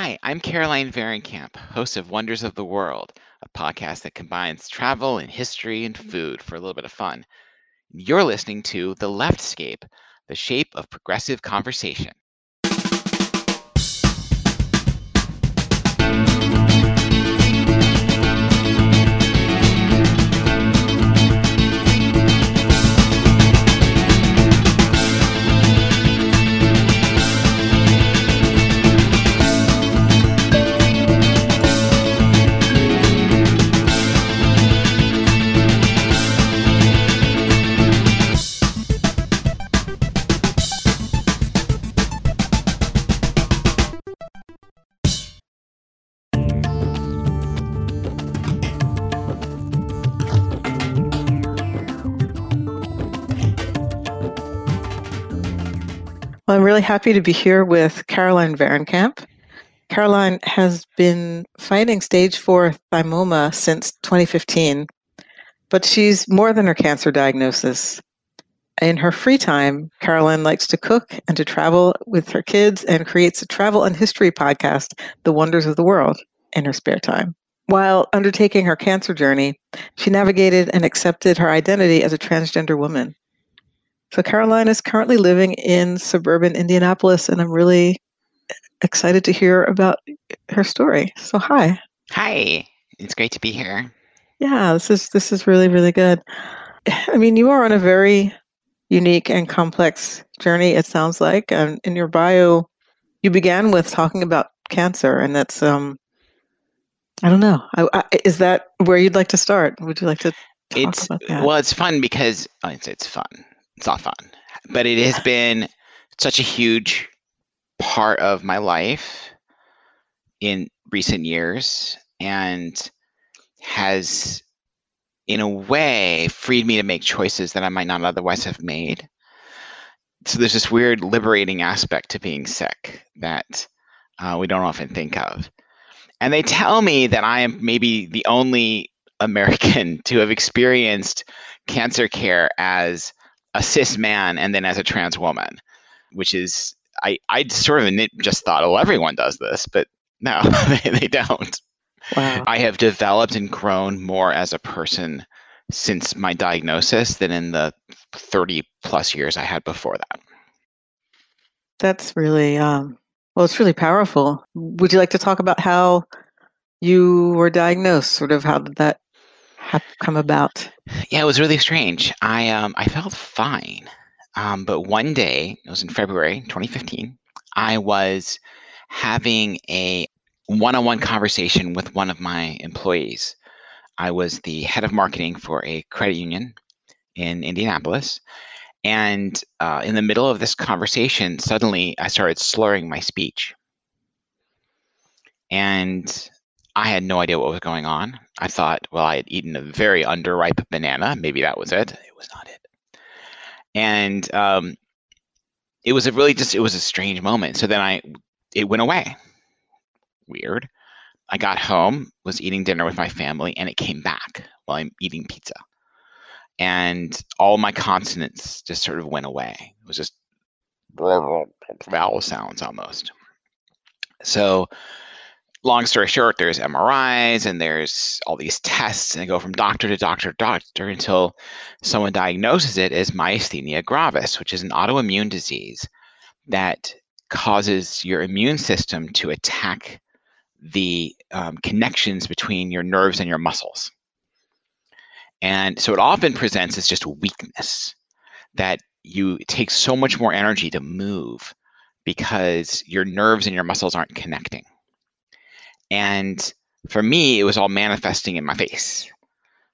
Hi, I'm Caroline Vahrenkamp, host of Wonders of the World, a podcast that combines travel and history and food for a little bit of fun. You're listening to The Leftscape, the shape of progressive conversation. Well, I'm really happy to be here with Caroline Vahrenkamp. Caroline has been fighting stage four thymoma since 2015, but she's more than her cancer diagnosis. In her free time, Caroline likes to cook and to travel with her kids and creates a travel and history podcast, The Wonders of the World, in her spare time. While undertaking her cancer journey, she navigated and accepted her identity as a transgender woman. So Caroline is currently living in suburban Indianapolis, and I'm really excited to hear about her story. So hi. Hi, it's great to be here. Yeah, this is this is really really good. I mean, you are on a very unique and complex journey. It sounds like, and in your bio, you began with talking about cancer, and that's um, I don't know. I, I, is that where you'd like to start? Would you like to? it's well, it's fun because oh, it's it's fun it's not fun, but it has been such a huge part of my life in recent years and has in a way freed me to make choices that I might not otherwise have made. So there's this weird liberating aspect to being sick that uh, we don't often think of. And they tell me that I am maybe the only American to have experienced cancer care as a cis man and then as a trans woman, which is I I sort of just thought, oh, everyone does this, but no, they, they don't. Wow. I have developed and grown more as a person since my diagnosis than in the 30 plus years I had before that. That's really um, well, it's really powerful. Would you like to talk about how you were diagnosed? Sort of how did that come about? Yeah, it was really strange. I um I felt fine, um, but one day it was in February 2015. I was having a one-on-one conversation with one of my employees. I was the head of marketing for a credit union in Indianapolis, and uh, in the middle of this conversation, suddenly I started slurring my speech. And I had no idea what was going on. I thought, well, I had eaten a very underripe banana. Maybe that was it. It was not it. And um, it was a really just, it was a strange moment. So then I, it went away. Weird. I got home, was eating dinner with my family, and it came back while I'm eating pizza. And all my consonants just sort of went away. It was just vowel sounds almost. So long story short, there's MRIs and there's all these tests, and they go from doctor to doctor to doctor until someone diagnoses it as myasthenia gravis, which is an autoimmune disease that causes your immune system to attack the um, connections between your nerves and your muscles. And so it often presents as just weakness that you take so much more energy to move because your nerves and your muscles aren't connecting. And for me, it was all manifesting in my face.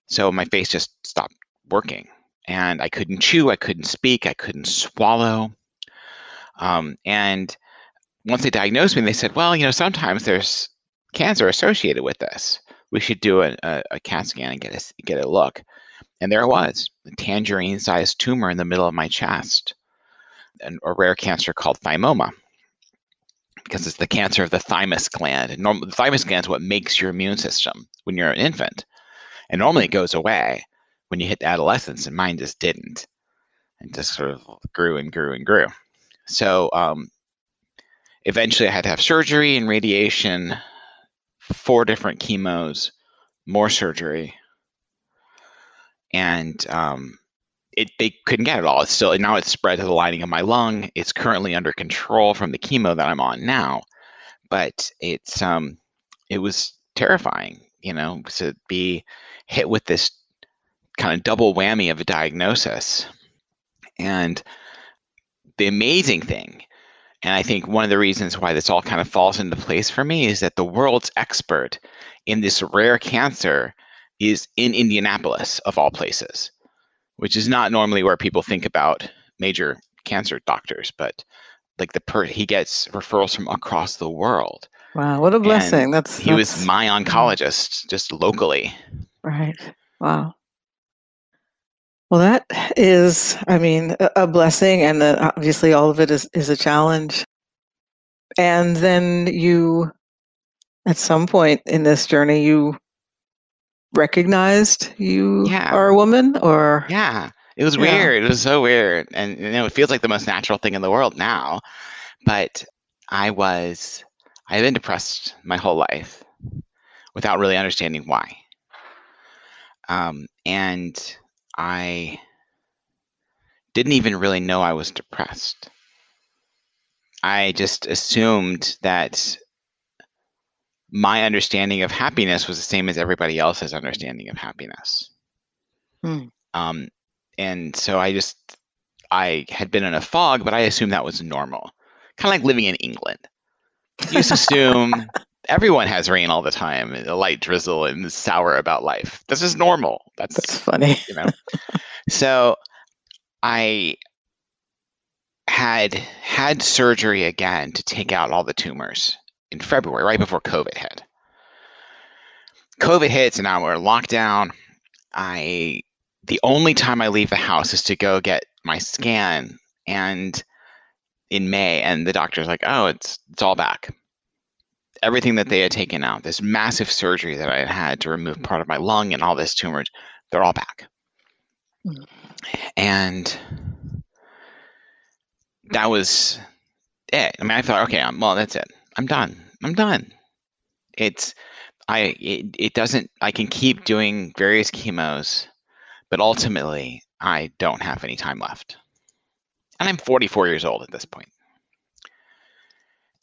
So my face just stopped working. And I couldn't chew, I couldn't speak, I couldn't swallow. Um, and once they diagnosed me, they said, well, you know, sometimes there's cancer associated with this. We should do a, a, a CAT scan and get a, get a look. And there it was, a tangerine sized tumor in the middle of my chest, and a rare cancer called thymoma because it's the cancer of the thymus gland. And the thymus gland is what makes your immune system when you're an infant. And normally it goes away when you hit adolescence, and mine just didn't. And just sort of grew and grew and grew. So um, eventually, I had to have surgery and radiation, four different chemos, more surgery, and um, it they couldn't get it all. It's still now it's spread to the lining of my lung. It's currently under control from the chemo that I'm on now, but it's um it was terrifying, you know, to be hit with this kind of double whammy of a diagnosis. And the amazing thing, and I think one of the reasons why this all kind of falls into place for me is that the world's expert in this rare cancer is in Indianapolis, of all places which is not normally where people think about major cancer doctors, but like the per he gets referrals from across the world. Wow, what a blessing! And that's he that's, was my oncologist just locally. Right. Wow. Well, that is, I mean, a blessing, and obviously all of it is is a challenge. And then you, at some point in this journey, you recognized you Yeah. are a woman, or Yeah. It was Yeah. weird. It was so weird. And you know, it feels like the most natural thing in the world now. But I was I had been depressed my whole life without really understanding why. Um, and I didn't even really know I was depressed. I just assumed that my understanding of happiness was the same as everybody else's understanding of happiness. Hmm. Um, and so I just I had been in a fog, but I assumed that was normal. Kind of like living in England. You just assume everyone has rain all the time, a light drizzle, and sour about life. This is normal. That's that's funny. you know. so I had had surgery again to take out all the tumors in February, right before COVID hit. COVID hits, and now we're locked down. I the only time I leave the house is to go get my scan, and in May, and the doctor's like, "Oh, it's it's all back." Everything that they had taken out, this massive surgery that I had had to remove part of my lung and all this tumors, they're all back. Mm. And that was it. I mean, I thought, okay, well, that's it. I'm done. I'm done. It's I it, it doesn't I can keep doing various chemos, but ultimately I don't have any time left. And I'm 44 years old at this point.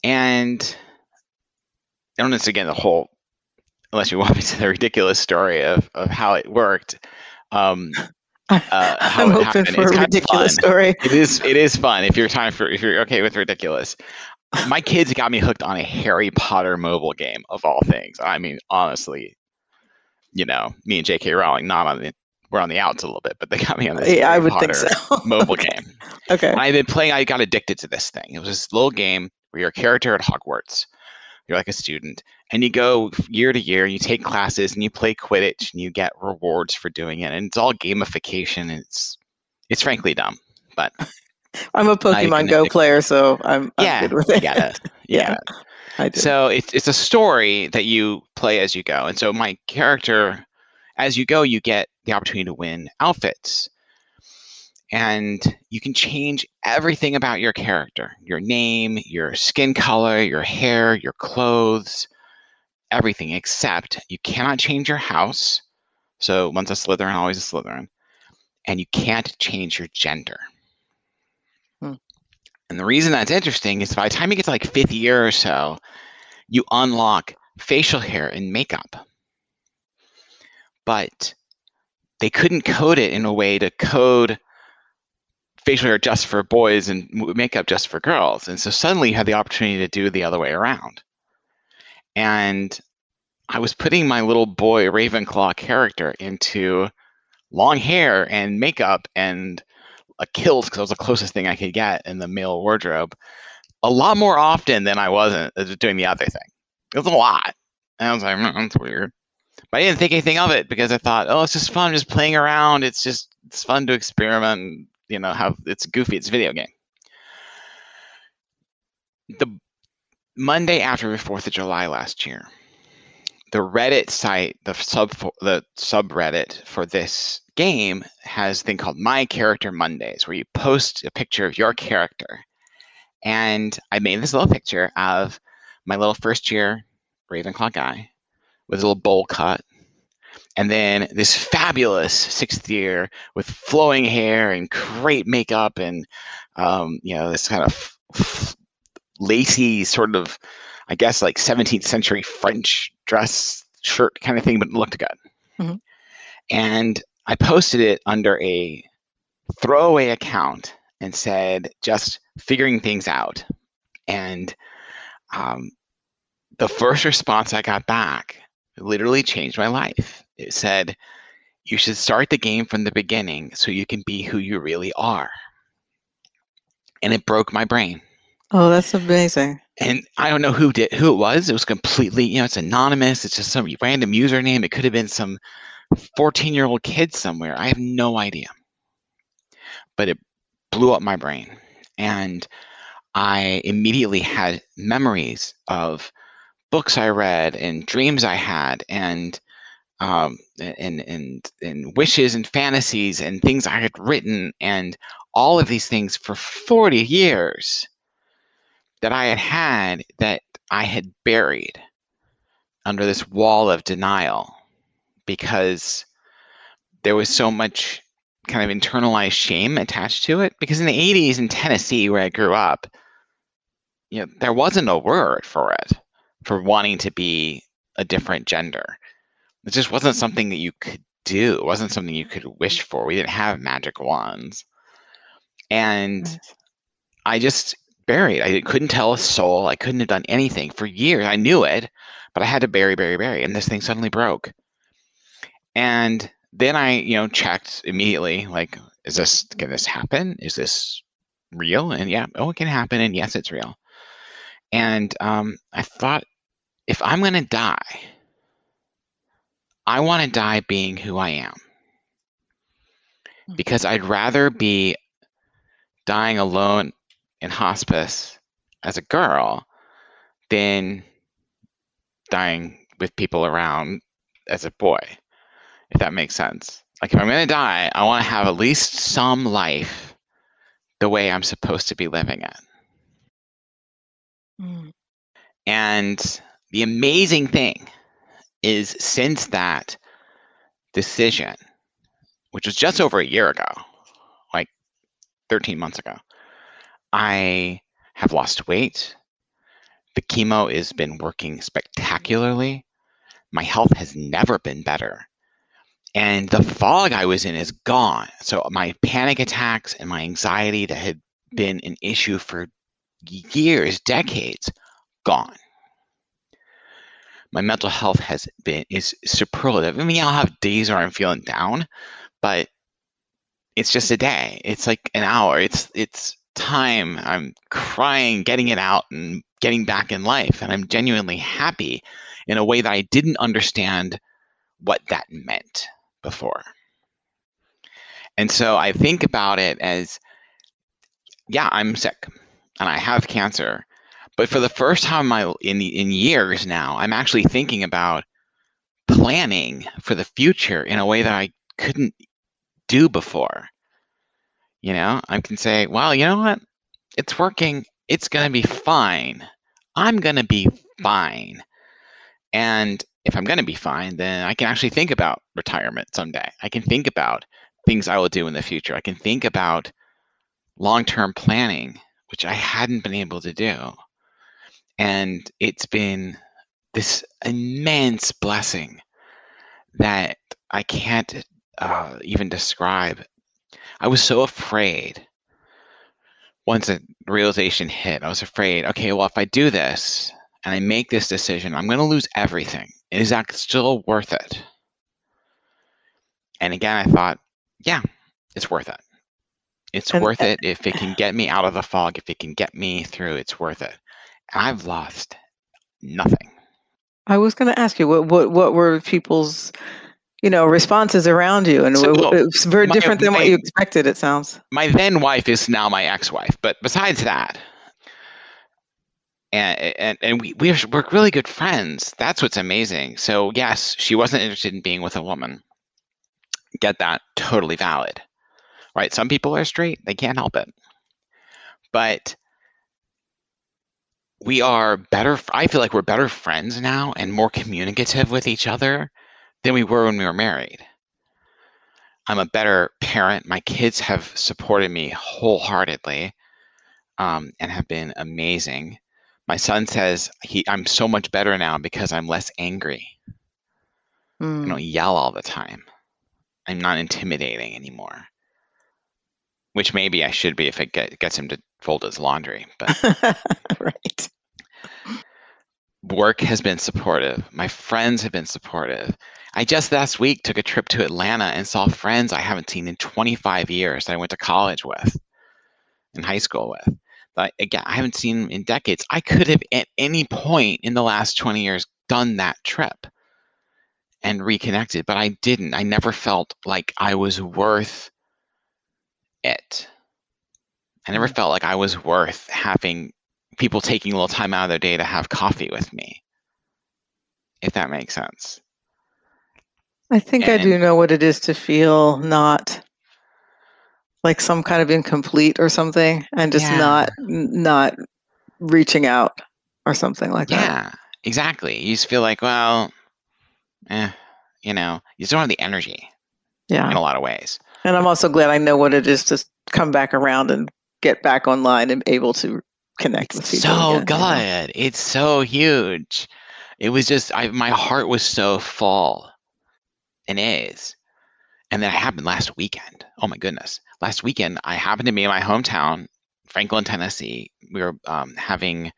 And I don't know, again the whole unless you want me to the ridiculous story of, of how it worked. Um, uh, how I'm it open happened. for It's a ridiculous story. It is it is fun if you're time for if you're okay with ridiculous. My kids got me hooked on a Harry Potter mobile game of all things. I mean, honestly, you know, me and J.K. Rowling not on the we're on the outs a little bit, but they got me on this Yeah, I would Potter think so. mobile okay. game. Okay. And I've been playing. I got addicted to this thing. It was this little game where you're a character at Hogwarts. You're like a student, and you go year to year. And you take classes, and you play Quidditch, and you get rewards for doing it. And it's all gamification. And it's it's frankly dumb, but I'm a Pokemon Go player, so I'm, I'm yeah, good with it. get it. You Yeah. I do. So it's it's a story that you play as you go. And so my character, as you go, you get the opportunity to win outfits. And you can change everything about your character your name, your skin color, your hair, your clothes, everything, except you cannot change your house. So once a Slytherin, always a Slytherin. And you can't change your gender. And the reason that's interesting is by the time you get to like fifth year or so, you unlock facial hair and makeup. But they couldn't code it in a way to code facial hair just for boys and makeup just for girls. And so suddenly you had the opportunity to do the other way around. And I was putting my little boy Ravenclaw character into long hair and makeup and a kilt because that was the closest thing I could get in the male wardrobe a lot more often than I wasn't uh, doing the other thing. It was a lot. And I was like, "Mm, that's weird. But I didn't think anything of it because I thought, oh, it's just fun, just playing around. It's just it's fun to experiment. You know, have it's goofy. It's a video game. The Monday after the Fourth of July last year, the Reddit site, the sub the subreddit for this game has a thing called My Character Mondays, where you post a picture of your character, And I made this little picture of my little first year Ravenclaw guy with a little bowl cut. And then this fabulous sixth year with flowing hair and great makeup and, um, you know, this kind of f- lacy sort of, I guess, like 17th century French dress shirt kind of thing, but looked good. Mhm. And I posted it under a throwaway account and said, just figuring things out. And um, the first response I got back literally changed my life. It said, you should start the game from the beginning so you can be who you really are. And it broke my brain. Oh, that's amazing. And I don't know who did who it was. It was completely, you know, it's anonymous. It's just some random username. It could have been some 14 year old kid somewhere. I have no idea. But it blew up my brain. And I immediately had memories of books I read and dreams I had and um, and and and wishes and fantasies and things I had written and all of these things for 40 years that I had had that I had buried under this wall of denial because there was so much kind of internalized shame attached to it because in the 80s in Tennessee where I grew up you know there wasn't a word for it for wanting to be a different gender it just wasn't something that you could do it wasn't something you could wish mm-hmm. for we didn't have magic wands and I just buried. I couldn't tell a soul. I couldn't have done anything for years. I knew it, but I had to bury, bury, bury. And this thing suddenly broke. And then I, you know, checked immediately like, is this, can this happen? Is this real? And yeah, oh, it can happen. And yes, it's real. And um, I thought, if I'm going to die, I want to die being who I am. Because I'd rather be dying alone in hospice as a girl than dying with people around as a boy, if that makes sense. Like, if I'm going to die, I want to have at least some life the way I'm supposed to be living it. Mm. And the amazing thing is, since that decision, which was just over a year ago, like 13 months ago, I have lost weight. The chemo has been working spectacularly. My health has never been better. And the fog I was in is gone. So my panic attacks and my anxiety that had been an issue for years, decades, gone. My mental health has been is superlative. I mean, I'll have days where I'm feeling down, but it's just a day. It's like an hour. It's it's time. I'm crying, getting it out, and getting back in life. And I'm genuinely happy in a way that I didn't understand what that meant before. And so I think about it as yeah, I'm sick and I have cancer. But for the first time in, my, in, in years now, I'm actually thinking about planning for the future in a way that I couldn't do before. You know, I can say, well, you know what? It's working. It's going to be fine. I'm going to be fine. And if I'm going to be fine, then I can actually think about retirement someday. I can think about things I will do in the future. I can think about long term planning, which I hadn't been able to do. And it's been this immense blessing that I can't uh, even describe. I was so afraid once the realization hit. I was afraid, okay, well, if I do this and I make this decision, I'm going to lose everything. Is that still worth it? And again, I thought, yeah, it's worth it. It's And- worth uh, it if it can get me out of the fog, if it can get me through, it's worth it. And I've lost nothing. I was going to ask you what what what were people's you know responses around you, and So, it- it's very my- different than my- what you expected. It sounds. My then wife is now my ex-wife, but besides that, and and, and we we're, we're really good friends. That's what's amazing. So yes, she wasn't interested in being with a woman. Get that? Totally valid, right? Some people are straight; they can't help it. But we are better. I feel like we're better friends now and more communicative with each other than we were when we were married. I'm a better parent. My kids have supported me wholeheartedly um, and have been amazing. My son says he I'm so much better now because I'm less angry. Mm. I don't yell all the time. I'm not intimidating anymore. Which maybe I should be if it get, gets him to fold his laundry. But right. Work has been supportive. My friends have been supportive. I just last week took a trip to Atlanta and saw friends I haven't seen in 25 years that I went to college with, in high school with. Again, I haven't seen in decades. I could have at any point in the last 20 years done that trip and reconnected, but I didn't. I never felt like I was worth it. I never mm. felt like I was worth having people taking a little time out of their day to have coffee with me. If that makes sense. I think and, I do know what it is to feel not like some kind of incomplete or something and just yeah. not not reaching out or something like yeah, that. Yeah, exactly. You just feel like, well, eh, you know, you just don't have the energy. Yeah. In a lot of ways. And I'm also glad I know what it is to come back around and get back online and able to connect it's with people. So again, good. You know? It's so huge. It was just I my heart was so full. And is. And then it happened last weekend. Oh my goodness. Last weekend I happened to be in my hometown, Franklin, Tennessee. We were um, having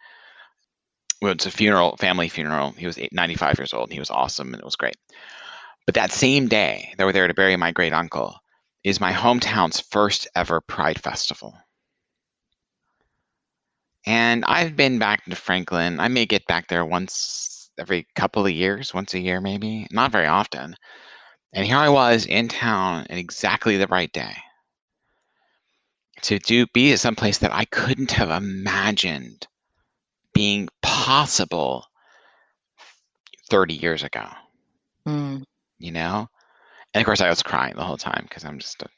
well, it's a funeral, family funeral. He was 95 years old. And he was awesome and it was great. But that same day, they were there to bury my great uncle, is my hometown's first ever Pride Festival. And I've been back to Franklin. I may get back there once every couple of years, once a year maybe, not very often. And here I was in town at exactly the right day to do be at some place that I couldn't have imagined being possible 30 years ago. Mm. You know? And of course I was crying the whole time because I'm just a,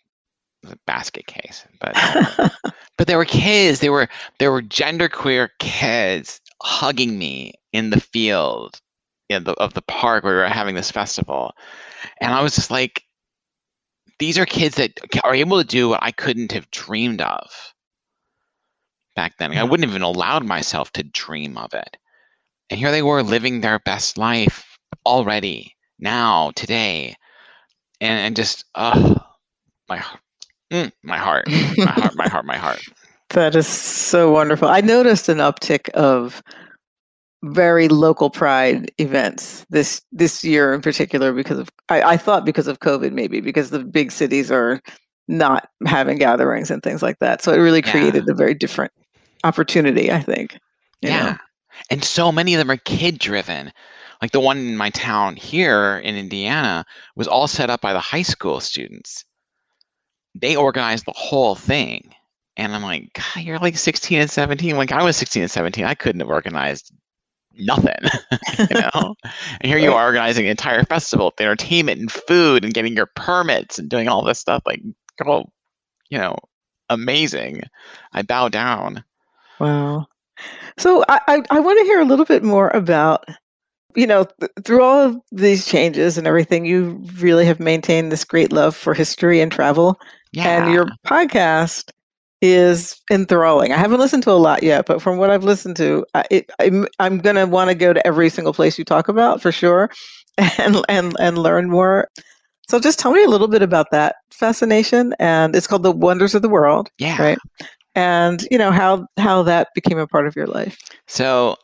a, basket case. But but there were kids, there were there were genderqueer kids hugging me in the field in the, of the park where we were having this festival. And I was just like, these are kids that are able to do what I couldn't have dreamed of back then. I wouldn't have even allowed myself to dream of it. And here they were living their best life already, now, today. And, and just, uh, my, mm, my heart, my heart, my heart, my heart. That is so wonderful. I noticed an uptick of very local pride events this this year in particular because of I, I thought because of COVID maybe because the big cities are not having gatherings and things like that. So it really created yeah. a very different opportunity, I think. Yeah. Know? And so many of them are kid driven. Like the one in my town here in Indiana was all set up by the high school students. They organized the whole thing. And I'm like, God, you're like 16 and 17. Like I was 16 and 17. I couldn't have organized nothing, you know? and here you are organizing an entire festival with entertainment and food and getting your permits and doing all this stuff. Like, girl, you know, amazing. I bow down. Wow. So I, I, I want to hear a little bit more about, you know, th- through all of these changes and everything, you really have maintained this great love for history and travel. Yeah. And your podcast is enthralling. I haven't listened to a lot yet, but from what I've listened to, I, it, I'm, I'm going to want to go to every single place you talk about for sure and, and, and learn more. So just tell me a little bit about that fascination. And it's called The Wonders of the World. Yeah. Right. And, you know, how, how that became a part of your life. So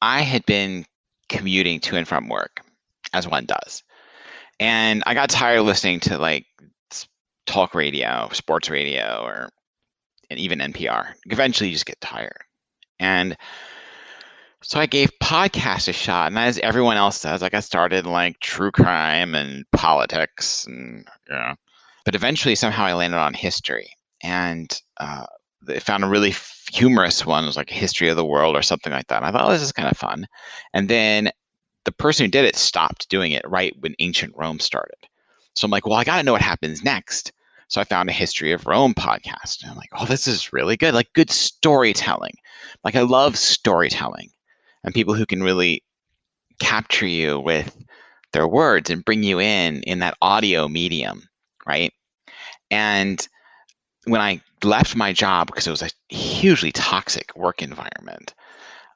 I had been commuting to and from work as one does. And I got tired of listening to like talk radio, sports radio, or and even NPR. Eventually, you just get tired. And so I gave podcasts a shot, and as everyone else does, like I started like true crime and politics, and yeah. But eventually, somehow, I landed on history, and uh, they found a really humorous one. It was like history of the world or something like that. And I thought, oh, this is kind of fun. And then the person who did it stopped doing it right when ancient Rome started. So I'm like, well, I got to know what happens next So I found a history of Rome podcast. And I'm like, oh, this is really good. Like good storytelling. Like I love storytelling and people who can really capture you with their words and bring you in in that audio medium, right? And when I left my job because it was a hugely toxic work environment,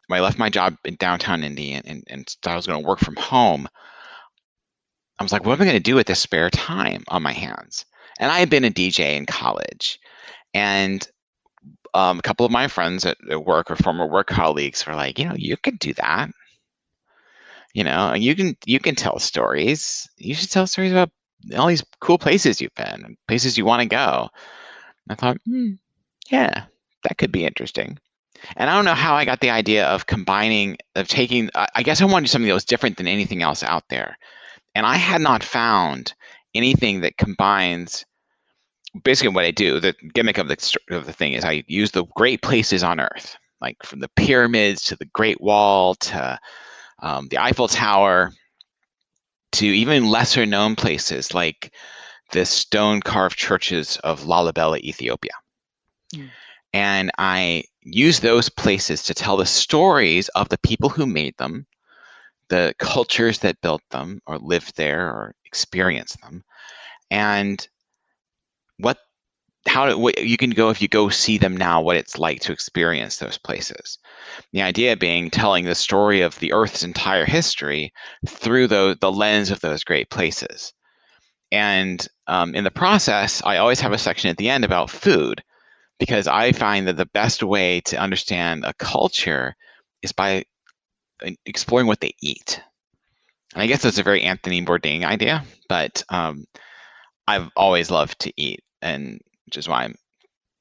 when I left my job in downtown Indy and, and, and I was going to work from home, I was like, what am I going to do with this spare time on my hands? And I had been a DJ in college, and um, a couple of my friends at, work or former work colleagues were like, you know, you could do that. You know, you can you can tell stories. You should tell stories about all these cool places you've been, places you want to go. I thought, hmm, yeah, that could be interesting. And I don't know how I got the idea of combining, of taking, I guess I wanted something that was different than anything else out there. And I had not found anything that combines basically what I do. The gimmick of the, of the thing is I use the great places on earth, like from the pyramids to the Great Wall to um, the Eiffel Tower to even lesser known places like the stone carved churches of Lalibela, Ethiopia. Mm. And I use those places to tell the stories of the people who made them, the cultures that built them or lived there or experienced them, and what how what you can go if you go see them now what it's like to experience those places. The idea being telling the story of the earth's entire history through the, the lens of those great places. And um, in the process i always have a section at the end about food because i find that the best way to understand a culture is by exploring what they eat and i guess that's a very anthony bourdain idea but um, i've always loved to eat and which is why I'm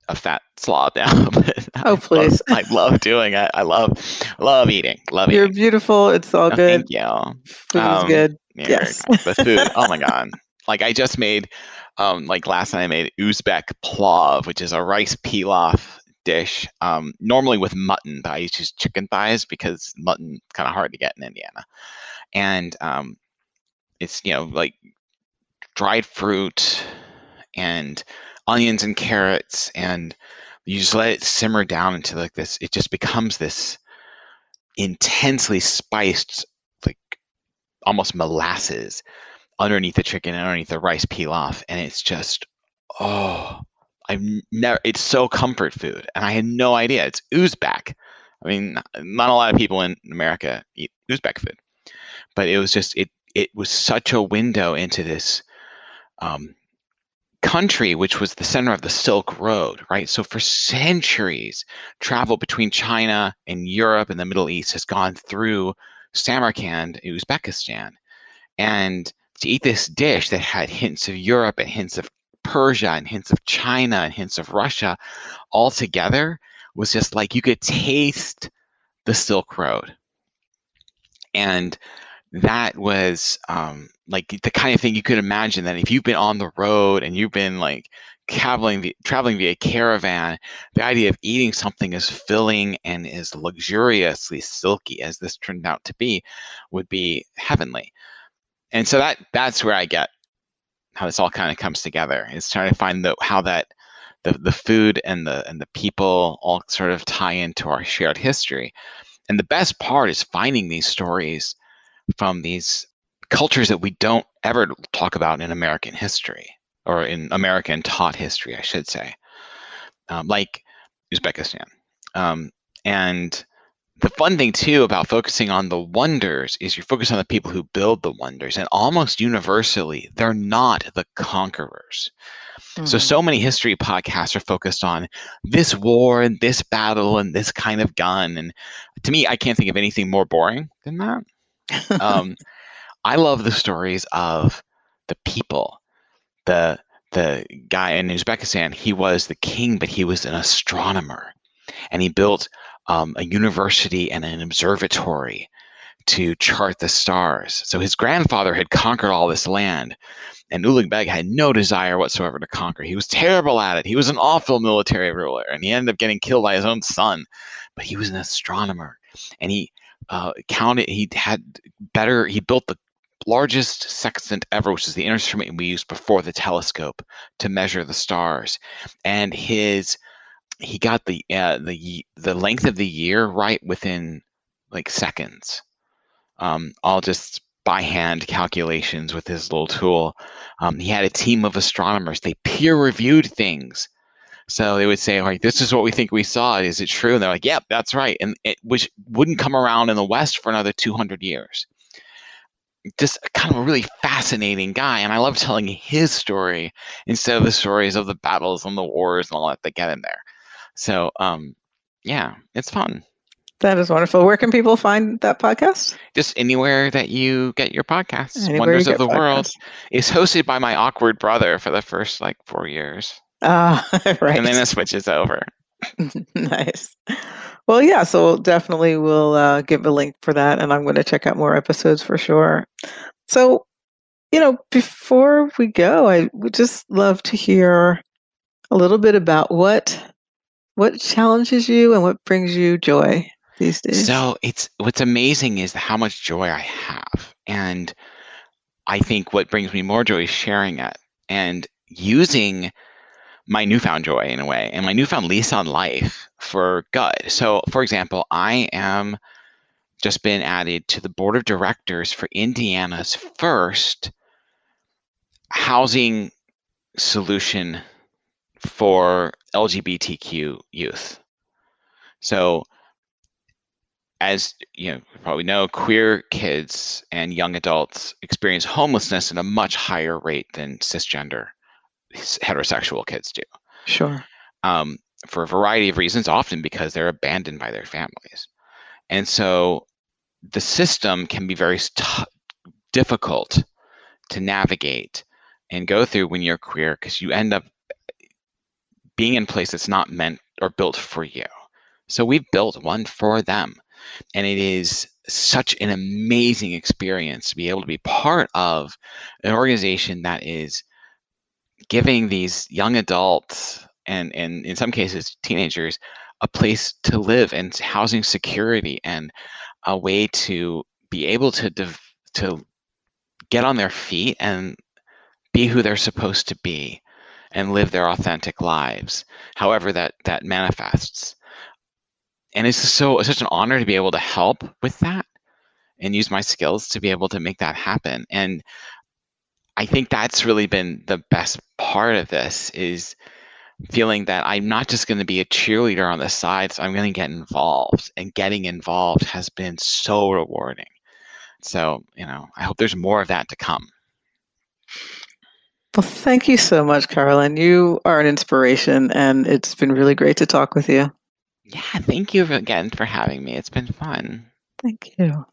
a fat slob now. oh please! I love, I love doing it. I love love eating. Love You're eating. beautiful. It's all oh, good. Thank you. Food um, is good. Yeah, yes. The food. oh my god! Like I just made, um, like last night I made Uzbek plov, which is a rice pilaf dish. Um, normally with mutton, but I use chicken thighs because mutton kind of hard to get in Indiana, and um, it's you know like dried fruit and onions and carrots and you just let it simmer down into like this it just becomes this intensely spiced like almost molasses underneath the chicken and underneath the rice pilaf and it's just oh i've never it's so comfort food and i had no idea it's uzbek i mean not a lot of people in america eat uzbek food but it was just it it was such a window into this um, country which was the center of the Silk Road, right? So for centuries, travel between China and Europe and the Middle East has gone through Samarkand, Uzbekistan. And to eat this dish that had hints of Europe and hints of Persia and hints of China and hints of Russia all together was just like you could taste the Silk Road. And that was um, like the kind of thing you could imagine that if you've been on the road and you've been like traveling traveling via caravan, the idea of eating something as filling and as luxuriously silky as this turned out to be would be heavenly. And so that that's where I get how this all kind of comes together. Is trying to find the how that the the food and the and the people all sort of tie into our shared history. And the best part is finding these stories from these cultures that we don't ever talk about in American history or in American taught history, I should say, um, like Uzbekistan. Um, and the fun thing too about focusing on the wonders is you're focus on the people who build the wonders, and almost universally, they're not the conquerors. Mm-hmm. So, so many history podcasts are focused on this war and this battle and this kind of gun. And to me, I can't think of anything more boring than that um, I love the stories of the people. The the guy in Uzbekistan, he was the king, but he was an astronomer, and he built um, a university and an observatory to chart the stars. So his grandfather had conquered all this land, and Ulugh Beg had no desire whatsoever to conquer. He was terrible at it. He was an awful military ruler, and he ended up getting killed by his own son. But he was an astronomer, and he uh, counted. He had better. He built the largest sextant ever, which is the instrument we used before the telescope to measure the stars. And his he got the uh, the the length of the year right within like seconds. Um, all just by hand calculations with his little tool. Um, he had a team of astronomers. They peer reviewed things. So they would say, like, this is what we think we saw. Is it true? And they're like, yep, that's right. And it which wouldn't come around in the West for another 200 years. Just kind of a really fascinating guy. And I love telling his story instead of the stories of the battles and the wars and all that that get in there. So, um, yeah, it's fun. That is wonderful. Where can people find that podcast? Just anywhere that you get your podcasts. Anywhere Wonders of the podcasts. World is hosted by my awkward brother for the first like four years. Ah, uh, right. And then it switches over. nice. Well, yeah. So definitely we'll uh, give a link for that, and I'm going to check out more episodes for sure. So, you know, before we go, I would just love to hear a little bit about what what challenges you and what brings you joy these days? So it's what's amazing is how much joy I have. And I think what brings me more joy is sharing it and using my newfound joy in a way and my newfound lease on life for good. So, for example, I am just been added to the board of directors for Indiana's first housing solution for LGBTQ youth. So as you know, probably know, queer kids and young adults experience homelessness at a much higher rate than cisgender heterosexual kids do. Sure. Um, for a variety of reasons, often because they're abandoned by their families. And so the system can be very t- difficult to navigate and go through when you're queer because you end up being in place that's not meant or built for you. So we've built one for them. And it is such an amazing experience to be able to be part of an organization that is giving these young adults and, and in some cases teenagers a place to live and housing security and a way to be able to to get on their feet and be who they're supposed to be and live their authentic lives however that that manifests. And it's so such an honor to be able to help with that and use my skills to be able to make that happen. And i think that's really been the best part of this is feeling that i'm not just going to be a cheerleader on the sides i'm going to get involved and getting involved has been so rewarding. So you know i hope there's more of that to come well thank you so much carolyn you are an inspiration and it's been really great to talk with you yeah, thank you again for having me. It's been fun. Thank you.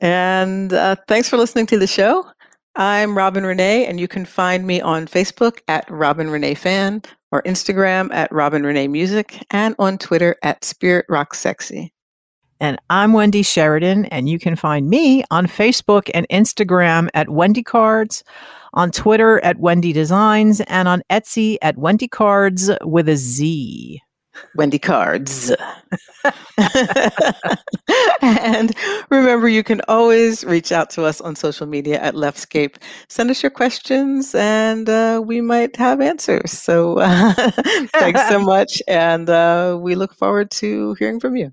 And uh, thanks for listening to the show. I'm Robin Renée, and you can find me on Facebook at Robin Renee Fan or Instagram at Robin Renee Music and on Twitter at Spirit Rock Sexy. And I'm Wendy Sheridan, and you can find me on Facebook and Instagram at Wendy Cards, on Twitter at Wendy Designs, and on Etsy at Wendy Cards with a Z. Wendy Cards. and remember, you can always reach out to us on social media at Leftscape. Send us your questions, and uh, we might have answers. So uh, thanks so much, and uh, we look forward to hearing from you.